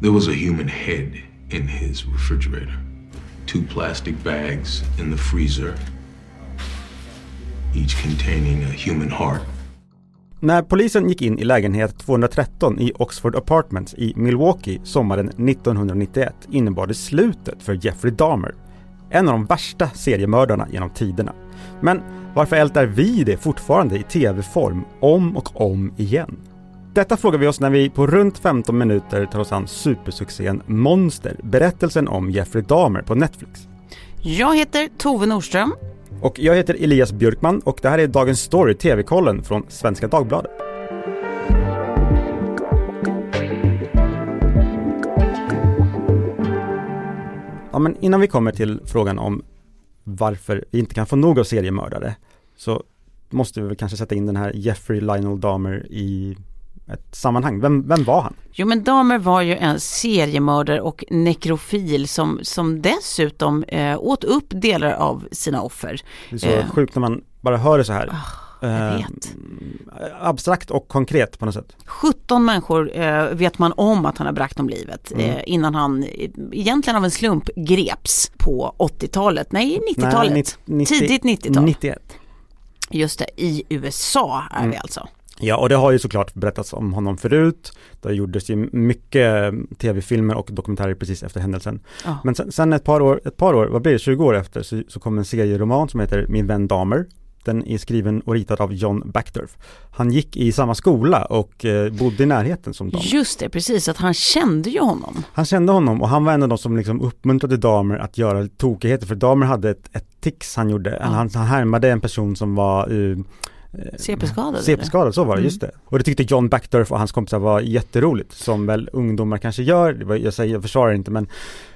There was a human head in his refrigerator, two plastic bags in the freezer, each containing a human heart. När polisen gick in i lägenhet 213 i Oxford Apartments i Milwaukee sommaren 1991 innebar det slutet för Jeffrey Dahmer. En av de värsta seriemördarna genom tiderna. Men varför ältar vi det fortfarande i tv-form om och om igen? Detta frågar vi oss när vi på runt 15 minuter tar oss an supersuccén Monster, berättelsen om Jeffrey Dahmer på Netflix. Jag heter Tove Norström. Och jag heter Elias Björkman och det här är Dagens Story, TV-kollen från Svenska Dagbladet. Ja, men innan vi kommer till frågan om varför vi inte kan få nog av seriemördare så måste vi väl kanske sätta in den här Jeffrey Lionel Dahmer i ett sammanhang. Vem, vem var han? Jo men Dahmer var ju en seriemördare och nekrofil som, som dessutom eh, åt upp delar av sina offer. Det är så eh. sjukt när man bara hör det så här. Oh. Eh, abstrakt och konkret på något sätt. 17 människor eh, vet man om att han har bragt om livet mm. eh, innan han egentligen av en slump greps på 80-talet, nej 90-talet, tidigt 90-tal. 91. Just det, i USA är mm. vi alltså. Ja, och det har ju såklart berättats om honom förut. Det gjordes ju mycket tv-filmer och dokumentärer precis efter händelsen. Ja. Men sen, sen, ett par år, ett par år, vad blir det, 20 år efter så, så kom en serieroman som heter Min vän Damer. Den är skriven och ritad av John Backdorf. Han gick i samma skola och eh, bodde i närheten som Damer. Just det, precis, att han kände ju honom. Han kände honom och han var en av de som liksom uppmuntrade Damer att göra tokigheter för Damer hade ett, ett tics han gjorde. Ja. Han, han härmade en person som var uh, CP-skadad? CP-skadad, så var det, mm. just det. Och det tyckte John Backdorf och hans kompisar var jätteroligt, som väl ungdomar kanske gör, jag säger, jag försvarar inte men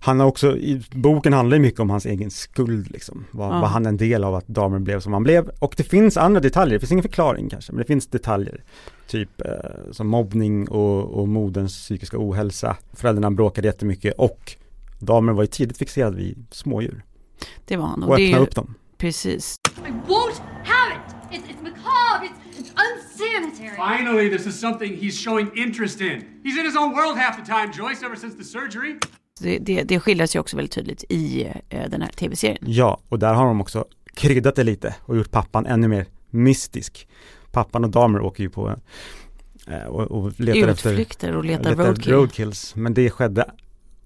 han har också, i boken handlar ju mycket om hans egen skuld liksom. Var, ja. var han en del av att Dahmer blev som han blev? Och det finns andra detaljer, det finns ingen förklaring kanske, men det finns detaljer. Typ eh, som mobbning och, och moderns psykiska ohälsa. Föräldrarna bråkade jättemycket och Dahmer var ju tidigt fixerad vid smådjur. Det var han. Och, och öppna upp dem. Precis. It's, it's macabre, it's, it's unsanitary. Finally, this is something he's showing interest in. He's in his own world half the time, Joyce, ever since the surgery. Det, det, det skildras ju också väldigt tydligt i eh, den här tv-serien. Ja, och där har de också kryddat det lite och gjort pappan ännu mer mystisk. Pappan och Damer åker ju på eh, och, och letar Utflykter efter och letar, letar roadkill. roadkills. Men det skedde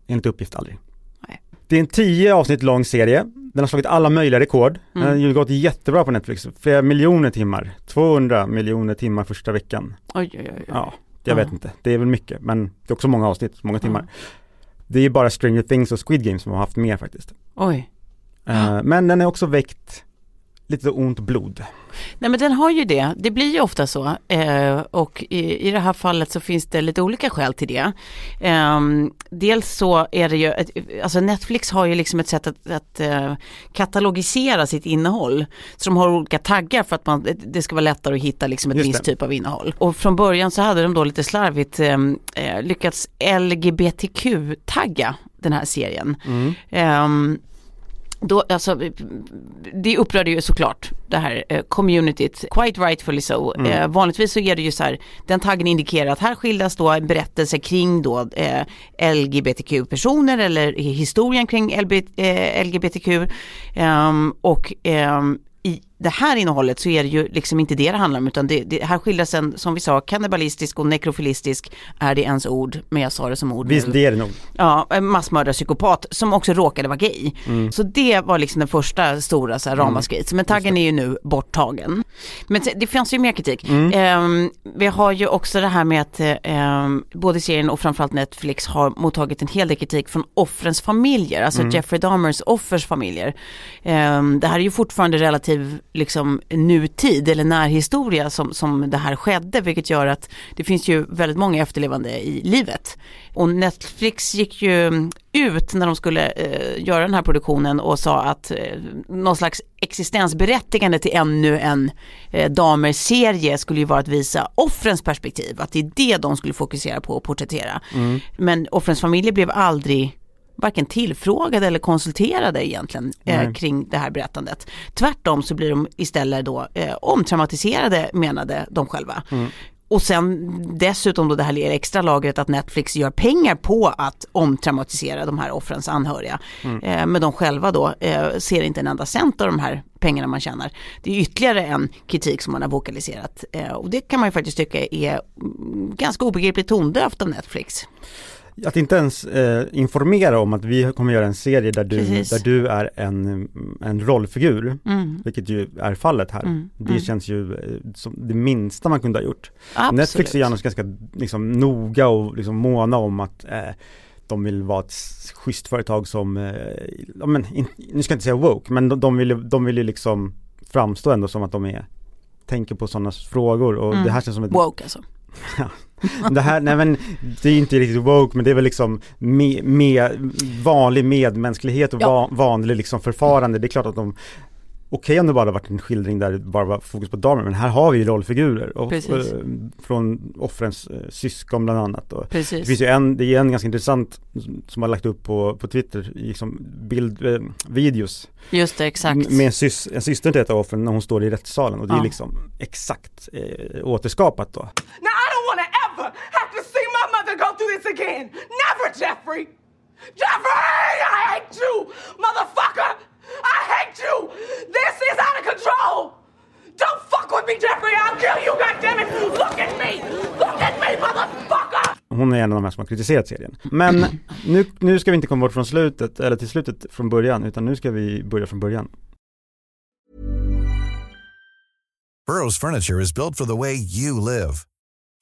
enligt uppgift aldrig. Det är en tio avsnitt lång serie den har slagit alla möjliga rekord. Den har gått jättebra på Netflix. Flera miljoner timmar. 200 miljoner timmar första veckan. Oj, oj, oj. Ja, jag vet inte. Det är väl mycket, men det är också många avsnitt, många timmar. Det är ju bara Stranger Things och Squid Game som har haft mer faktiskt. Oj. Uh, men den är också väckt lite ont blod. Nej men den har ju det, det blir ju ofta så eh, och i, i det här fallet så finns det lite olika skäl till det. Eh, dels så är det ju, alltså Netflix har ju liksom ett sätt att, att eh, katalogisera sitt innehåll. Så de har olika taggar för att man, det ska vara lättare att hitta liksom ett visst typ av innehåll. Och från början så hade de då lite slarvigt ehm, eh, lyckats LGBTQ-tagga den här serien. Mm. Då, alltså, det upprörde ju såklart det här eh, communityt, quite rightfully so. Mm. Eh, vanligtvis så är det ju så här, den taggen indikerar att här skildras då en berättelse kring då eh, LGBTQ-personer eller historien kring LB, eh, LGBTQ. Ehm, och ehm, i det här innehållet så är det ju liksom inte det det handlar om utan det, det här skildras en, som vi sa, kannibalistisk och nekrofilistisk är det ens ord, men jag sa det som ord. Visst, det är det nog. Ja, massmördarpsykopat som också råkade vara gay. Mm. Så det var liksom den första stora så här, ramaskriet. Men taggen är ju nu borttagen. Men det fanns ju mer kritik. Mm. Um, vi har ju också det här med att um, både serien och framförallt Netflix har mottagit en hel del kritik från offrens familjer, alltså Mm. Jeffrey Dahmers offers familjer. Um, det här är ju fortfarande relativ liksom nutid eller närhistoria som, som det här skedde vilket gör att det finns ju väldigt många efterlevande i livet. Och Netflix gick ju ut när de skulle eh, göra den här produktionen och sa att eh, någon slags existensberättigande till ännu en eh, damerserie skulle ju vara att visa offrens perspektiv, att det är det de skulle fokusera på och porträttera. Mm. Men offrens familjer blev aldrig varken tillfrågade eller konsulterade egentligen eh, kring det här berättandet. Tvärtom så blir de istället då eh, omtraumatiserade menade de själva. Mm. och sen dessutom då det här extra lagret att Netflix gör pengar på att omtraumatisera de här offrens anhöriga. Mm. Eh, men de själva då eh, ser inte en enda cent av de här pengarna man tjänar. Det är ytterligare en kritik som man har vokaliserat eh, och det kan man ju faktiskt tycka är mm, ganska obegripligt tondövt av Netflix. Att inte ens eh, informera om att vi kommer göra en serie där du, där du är en, en rollfigur, mm. vilket ju är fallet här. Mm. Det mm. känns ju eh, som det minsta man kunde ha gjort. Absolut. Netflix är annars ganska liksom, noga och liksom, måna om att eh, de vill vara ett schysst företag som, eh, ja, men, in, nu ska jag inte säga woke, men de, de, vill, de vill ju liksom framstå ändå som att de är, tänker på sådana frågor och mm. det här känns som ett Woke alltså det här, nej men det är inte riktigt woke men det är väl liksom med, med vanlig medmänsklighet och ja. va, vanlig liksom förfarande. Det är klart att de okej om det bara varit en skildring där det bara var fokus på damer, men här har vi ju rollfigurer och, och, eh, från offrens eh, syskon bland annat. Och Precis. Det finns ju en, det är en ganska intressant som har lagt upp på, på Twitter, liksom bild, eh, videos. Just det, exakt. Med en, sys, en syster till ett av offren när hon står i rättssalen och det ja. är liksom exakt eh, återskapat då. Now I don't wanna ever have to see my mother go through this again! Never Jeffrey! Jeffrey! I hate you! Motherfucker! I hate you! This is out of control! Don't fuck with me Jeffrey! I'll kill you goddammit! Look at me! Look at me motherfucker! Hon är en av de här som har kritiserat serien. Men nu, nu ska vi inte komma bort från slutet, eller till slutet från början, utan nu ska vi börja från början. Burrows furniture is built for the way you live.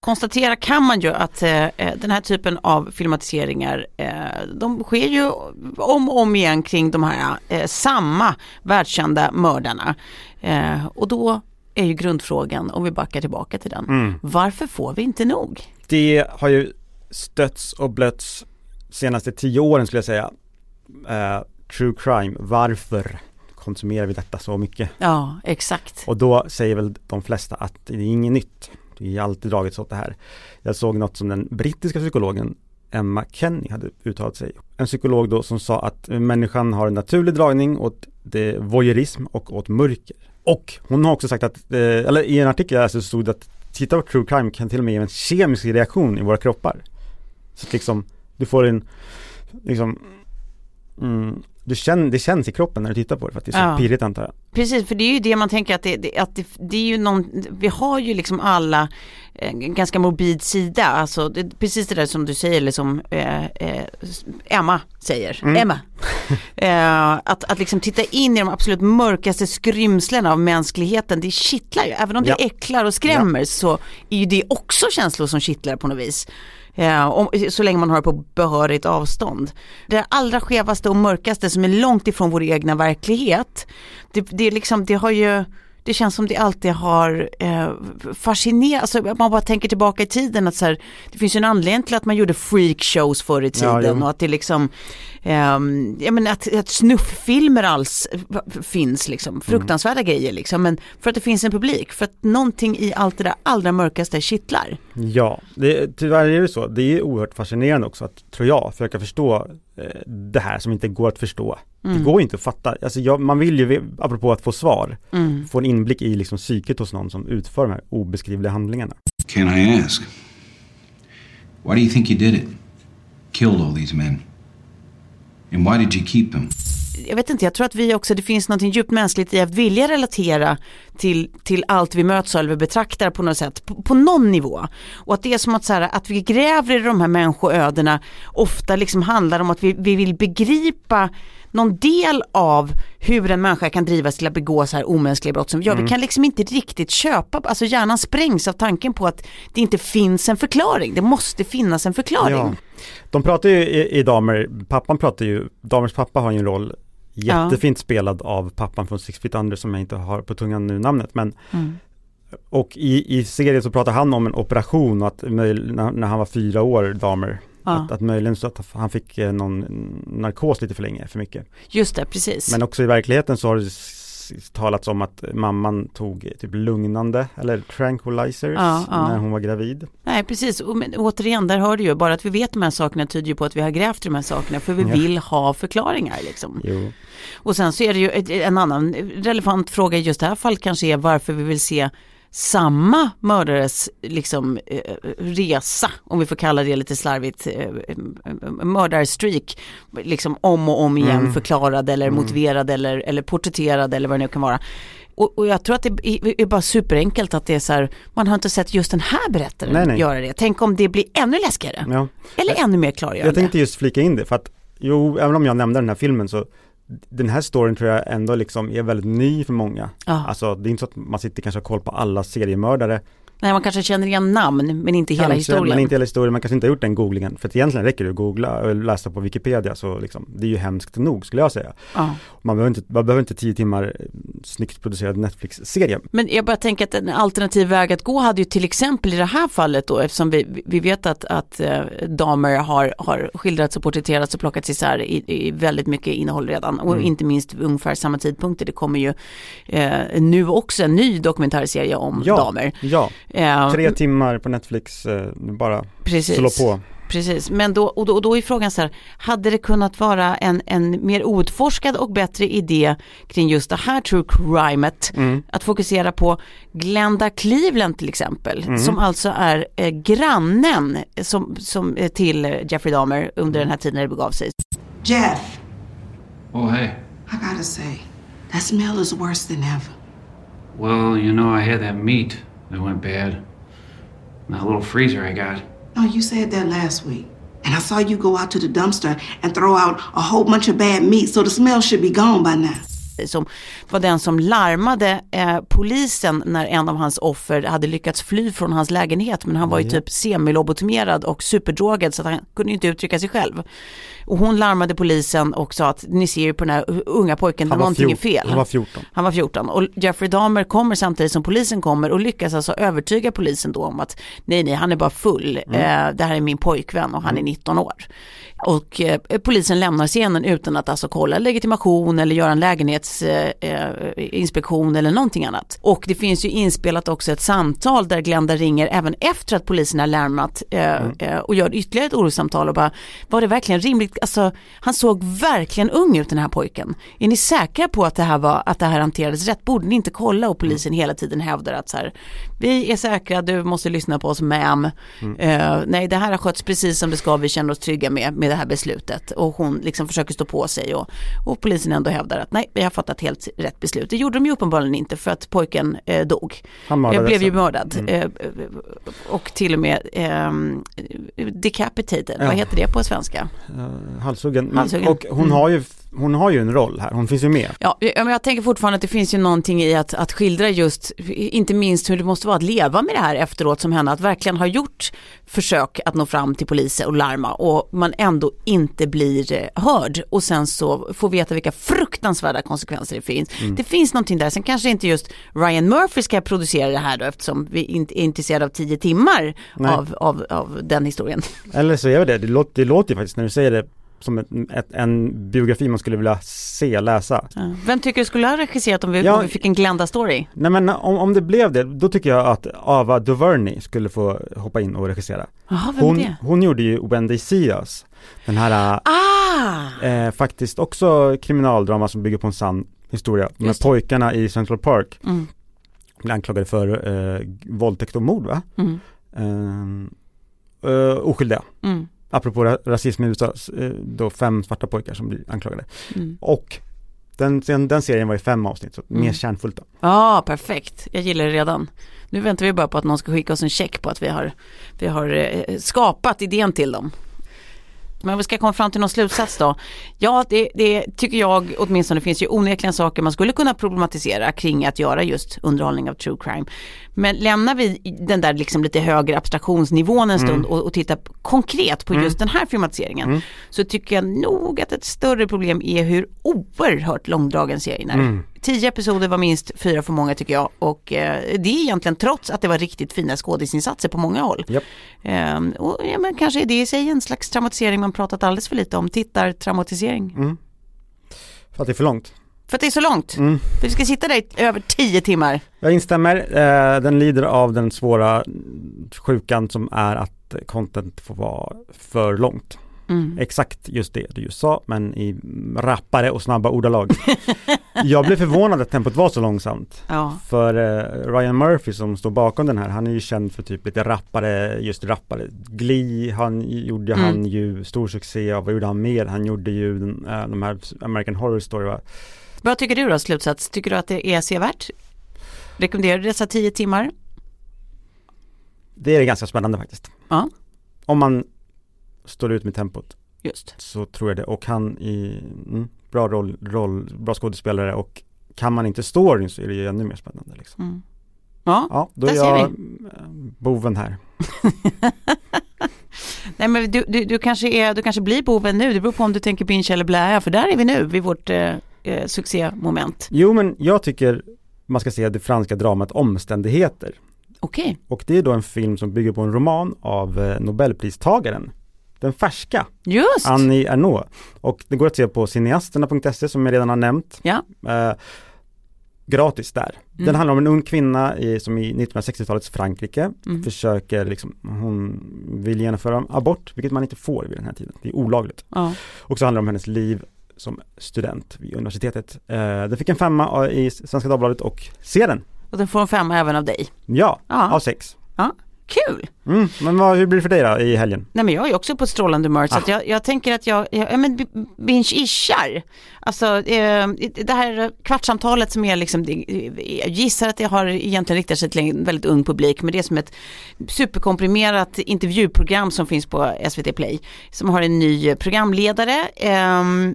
Konstatera kan man ju att eh, eh, den här typen av filmatiseringar eh, de sker ju om och om igen kring de här eh, samma världskända mördarna. Eh, och då är ju grundfrågan, om vi backar tillbaka till den, mm. varför får vi inte nog? Det har ju stötts och blötts senaste tio åren skulle jag säga. Eh, true crime, varför konsumerar vi detta så mycket? Ja, exakt. Och då säger väl de flesta att det är inget nytt. Vi har alltid dragits åt det här. Jag såg något som den brittiska psykologen Emma Kenny hade uttalat sig. En psykolog då som sa att människan har en naturlig dragning åt det voyeurism och åt mörker. Och hon har också sagt att, eh, eller i en artikel jag läste så stod det att titta på true crime kan till och med ge en kemisk reaktion i våra kroppar. Så att liksom, du får en, liksom, mm, du känner, det känns i kroppen när du tittar på det för att det är så ja. pirrigt antar jag. Precis, för det är ju det man tänker att det, det att det, det, är ju någon, vi har ju liksom alla en eh, ganska morbid sida, alltså det, precis det där som du säger eller som eh, eh, Emma säger, mm. Emma. eh, att, att liksom titta in i de absolut mörkaste skrymslena av mänskligheten, det kittlar ju, även om det ja. äcklar och skrämmer ja. så är ju det också känslor som kittlar på något vis. Eh, om, så länge man har det på behörigt avstånd. Det allra skevaste och mörkaste som är långt ifrån vår egna verklighet, det, det, liksom, det har ju det känns som det alltid har eh, fascinerat, alltså man bara tänker tillbaka i tiden att så här, det finns ju en anledning till att man gjorde freakshows förr i tiden ja, och att det liksom, eh, jag menar att, att snufffilmer alls finns liksom, fruktansvärda mm. grejer liksom, men för att det finns en publik, för att någonting i allt det där allra mörkaste kittlar. Ja, det, tyvärr är det så, det är oerhört fascinerande också att, tror jag, försöka förstå eh, det här som inte går att förstå. Mm. Det går inte att fatta, alltså jag, man vill ju, apropå att få svar, mm. få en inblick i liksom psyket hos någon som utför de här obeskrivliga handlingarna. Can I ask? Why do you think you did it? Killed all these men? And why did you keep them? Jag vet inte, jag tror att vi också, det finns något djupt mänskligt i att vilja relatera till, till allt vi möts av eller betraktar på något sätt, på, på någon nivå. Och att det är som att, så här, att vi gräver i de här människoödena ofta liksom handlar om att vi, vi vill begripa någon del av hur en människa kan drivas till att begå så här omänskliga brott som vi gör. Mm. Vi kan liksom inte riktigt köpa, alltså hjärnan sprängs av tanken på att det inte finns en förklaring. Det måste finnas en förklaring. Ja. De pratar ju i, i Damer, pappan pratar ju, Damers pappa har ju en roll Jättefint ja. spelad av pappan från Six Feet Under som jag inte har på tungan nu namnet men mm. och i, i serien så pratar han om en operation att när, när han var fyra år, Dahmer, Ja. att, att möjligen så att han fick eh, någon narkos lite för länge, för mycket. Just det, precis. Men också i verkligheten så har det talats om att mamman tog typ lugnande eller tranquilizers Ja, ja. när hon var gravid. Nej, precis. Och, men, återigen, där hör du ju, bara att vi vet de här sakerna tyder ju på att vi har grävt i de här sakerna, för vi Ja. vill ha förklaringar liksom. Jo. Och sen så är det ju en annan relevant fråga i just det här fallet kanske är varför vi vill se samma mördares liksom, eh, resa, om vi får kalla det lite slarvigt, eh, mördarstreak, liksom om och om igen Mm. förklarad eller motiverad eller, eller porträtterad eller vad det nu kan vara. Och, och jag tror att det är bara superenkelt att det är så här, man har inte sett just den här berättaren Nej, nej. göra det. Tänk om det blir ännu läskigare. Ja. Eller ännu mer klargörande. Jag tänkte just flika in det för att jo, även om jag nämnde den här filmen så den här storyn tror jag ändå liksom är väldigt ny för många. Ja. Alltså det är inte så att man sitter kanske och har koll på alla seriemördare. Nej, man kanske känner igen namn men inte hela Kanske, historien. Men inte hela historien, man kanske inte har gjort den googlingen. För att egentligen räcker det att googla och läsa på Wikipedia så liksom, det är ju hemskt nog skulle jag säga. Ja. Man behöver inte, man behöver inte tio timmar eh, snyggt producerad Netflix-serie. Men jag bara tänker att en alternativ väg att gå hade ju till exempel i det här fallet då eftersom vi, vi vet att, att eh, damer har, har skildrats och porträtterats och plockats isär i, i väldigt mycket innehåll redan och Mm. inte minst ungefär samma tidpunkter. Det kommer ju eh, nu också en ny dokumentärserie om Ja, damer. ja. Eh, Tre timmar på Netflix, eh, bara precis. slå på. Precis, men då, och då, och då är frågan så här, hade det kunnat vara en, en mer outforskad och bättre idé kring just det här true crimet, Mm. att fokusera på Glenda Cleveland till exempel, Mm. som alltså är eh, grannen som, som, eh, till Jeffrey Dahmer under den här tiden när det begav sig. Jeff, Oh, hey. I gotta say, that smell is worse than ever. Well, you know, I had that meat that went bad. That little freezer I got. No, you said that last week. And I saw you go out to the dumpster and throw out a whole bunch of bad meat, so the smell should be gone by now. Som var den som larmade eh, polisen när en av hans offer hade lyckats fly från hans lägenhet men han var ju typ semilobotomerad och superdrogad så att han kunde ju inte uttrycka sig själv. Och hon larmade polisen och sa att ni ser ju på den här unga pojken, Han någonting är fel. han var 14. Han var 14 och Jeffrey Dahmer kommer samtidigt som polisen kommer och lyckas alltså övertyga polisen då om att nej, nej, han är bara full. Eh, det här är min pojkvän och han är 19 år. Och eh, polisen lämnar scenen utan att alltså kolla legitimation eller göra en lägenhetsinspektion eller någonting annat. Och det finns ju inspelat också ett samtal där Glenda ringer även efter att polisen har larmat eh, eh, och gör ytterligare ett orossamtal och bara var det verkligen rimligt? Alltså han såg verkligen ung ut den här pojken. Är ni säkra på att det här, var, att det här hanterades rätt? Borde ni inte kolla? Och polisen hela tiden hävdar att så här, vi är säkra, du måste lyssna på oss ma'am. Eh, nej, det här har skötts precis som det ska, vi känner oss trygga med, med det här beslutet. Och hon liksom försöker stå på sig och, och polisen ändå hävdar att nej, vi har fattat helt rätt beslut. Det gjorde de ju uppenbarligen inte för att pojken eh, dog. Han Eh, mördades blev ju mördad. Eh, och till och med eh, decapitated, Ja. vad heter det på svenska? Uh, halshuggen. Halshuggen. Och hon, Mm. har ju, hon har ju en roll här, hon finns ju med. Ja, men jag tänker fortfarande att det finns ju någonting i att, att skildra just, inte minst hur det måste vara att leva med det här efteråt som henne, att verkligen ha gjort försök att nå fram till polisen och larma och man ändå inte blir eh, hörd och sen så får veta vilka fruktansvärda konsekvenser det finns. Det finns någonting där, sen kanske inte just Ryan Murphy ska producera det här då eftersom vi inte är intresserade av tio timmar av, av, av den historien. Eller så är det, det låter, det låter ju faktiskt när du säger det som ett, ett, en biografi man skulle vilja se, läsa. Ja. Vem tycker du skulle ha regisserat om vi, Ja. om vi fick en Glenda-story? Nej men om, om det blev det, då tycker jag att Ava DuVernay skulle få hoppa in och regissera. Jaha, vem är Hon, det? hon gjorde ju When They See Us. Den här, Ah! eh, faktiskt också kriminaldrama som bygger på en sann historia. Med Just det. pojkarna i Central Park. Mm. Blir anklagade för eh, våldtäkt och mord va? Mm. Eh, eh, oskyldiga. Mm. Apropå ra- rasism i USA, eh, då fem svarta pojkar som blir anklagade. Mm. Och den, den, den serien var i fem avsnitt, så mer Mm. kärnfullt då. Ja, perfekt. Jag gillar det redan. Nu väntar vi bara på att någon ska skicka oss en check på att vi har, vi har eh, skapat idén till dem. Men vi ska komma fram till någon slutsats då. Ja, det, det tycker jag åtminstone finns ju onekligen saker man skulle kunna problematisera kring att göra just underhållning av true crime. Men lämnar vi den där liksom lite högre abstraktionsnivån en stund och, och tittar konkret på just den här filmatiseringen så tycker jag nog att ett större problem är hur oerhört långdragen serien är. Tio episoder var minst fyra för många tycker jag och eh, det är egentligen trots att det var riktigt fina skådisinsatser på många håll. Japp. Eh, och ja, men kanske är det i sig en slags traumatisering man pratat alldeles för lite om, tittartraumatisering. Mm. För att det är för långt. För att det är så långt. Mm. För vi ska sitta där i över tio timmar. Jag instämmer, eh, den lider av den svåra sjukan som är att content får vara för långt. Mm. Exakt just det du just sa, men i rappare och snabba ordalag. jag blev förvånad att tempot var så långsamt. Ja. För eh, Ryan Murphy som står bakom den här, han är ju känd för typ lite rappare, just rappare. Glee, han gjorde Mm. han ju stor succé av, vad gjorde han mer? Han gjorde ju den, eh, de här American Horror Story va? Vad tycker du då slutsats? Tycker du att det är sevärt? Rekommenderar du dessa tio timmar? Det är ganska spännande faktiskt. Ja, Om man står ut med tempot just. så tror jag det. Och han i mm, bra roll, roll, bra skådespelare och kan man inte storyn så är det ju ännu mer spännande. Liksom. Mm. Ja, Ja, då är jag eh, boven här. nej men du, du, du, kanske är, du kanske blir boven nu, det beror på om du tänker binge eller blä, för där är vi nu vid vårt eh, eh, succémoment. Jo, men jag tycker man ska se det franska dramat Omständigheter. Okej, Och det är då en film som bygger på en roman av eh, Nobelpristagaren. Den färska, just! Annie Ernaux. Och det går att se på cineasterna.se som jag redan har nämnt. Ja, Eh, gratis där. Den Mm. handlar om en ung kvinna i, som i 1960-talets Frankrike Mm. försöker liksom, hon vill genomföra abort, vilket man inte får vid den här tiden. Det är olagligt. ja. Och så handlar det om hennes liv som student vid universitetet. Eh, den fick en femma i Svenska Dagbladet och se den. Och den får en femma även av dig. Ja, Ja. av sex. Ja, kul! Mm, men vad, hur blir det för dig då i helgen? Nej men jag är också på ett strålande humör så Ah. att jag, jag tänker att jag, jag ja, men b- binge-ishar. Alltså eh, det här kvartssamtalet som är liksom, jag gissar att det har egentligen riktat sig till en väldigt ung publik men det är som ett superkomprimerat intervjuprogram som finns på SVT Play. Som har en ny programledare. Ehm,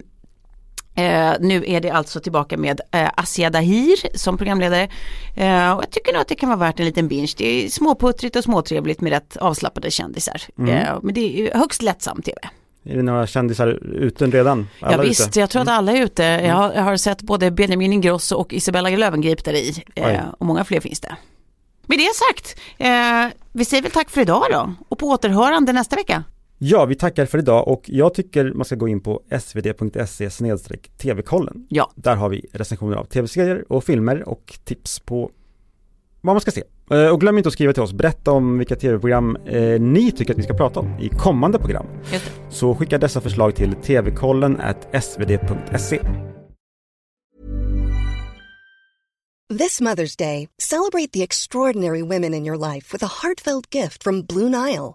Eh, nu är det alltså tillbaka med eh, Asia Dahir som programledare. Eh, och jag tycker nog att det kan vara värt en liten binge. Det är småputtrigt och småtrevligt med rätt avslappnade kändisar. Eh, men det är högst lättsam tv. Är det några kändisar ute redan? Ja, Alla visst, ute? jag tror att alla är ute. Jag, har, jag har sett både Benjamin Ingrosso och Isabella Löwengrip där i. Eh, och många fler finns det. Med det sagt, eh, vi säger väl tack för idag då. Och på återhörande nästa vecka. Ja, vi tackar för idag och jag tycker man ska gå in på svd.se tv-kollen. Ja. Där har vi recensioner av tv-serier och filmer och tips på vad man ska se. Eh, Och glöm inte att skriva till oss, berätta om vilka tv-program eh, ni tycker att vi ska prata om i kommande program. Just det. Så skicka dessa förslag till tvkollen svd.se. This Mother's Day, celebrate the extraordinary women in your life with a heartfelt gift from Blue Nile.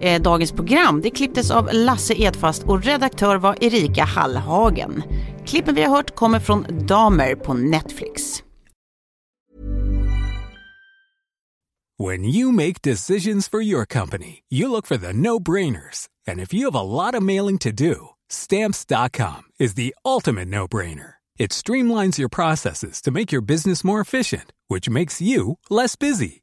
Eh, dagens program det klipptes av Lasse Edfast och redaktör var Erika Hallhagen. Klippen vi har hört kommer från Damer på Netflix. When you make decisions for your company, you look for the no brainers. And if you have a lot of mailing to do, stamps.com is the ultimate no brainer. It streamlines your processes to make your business more efficient, which makes you less busy.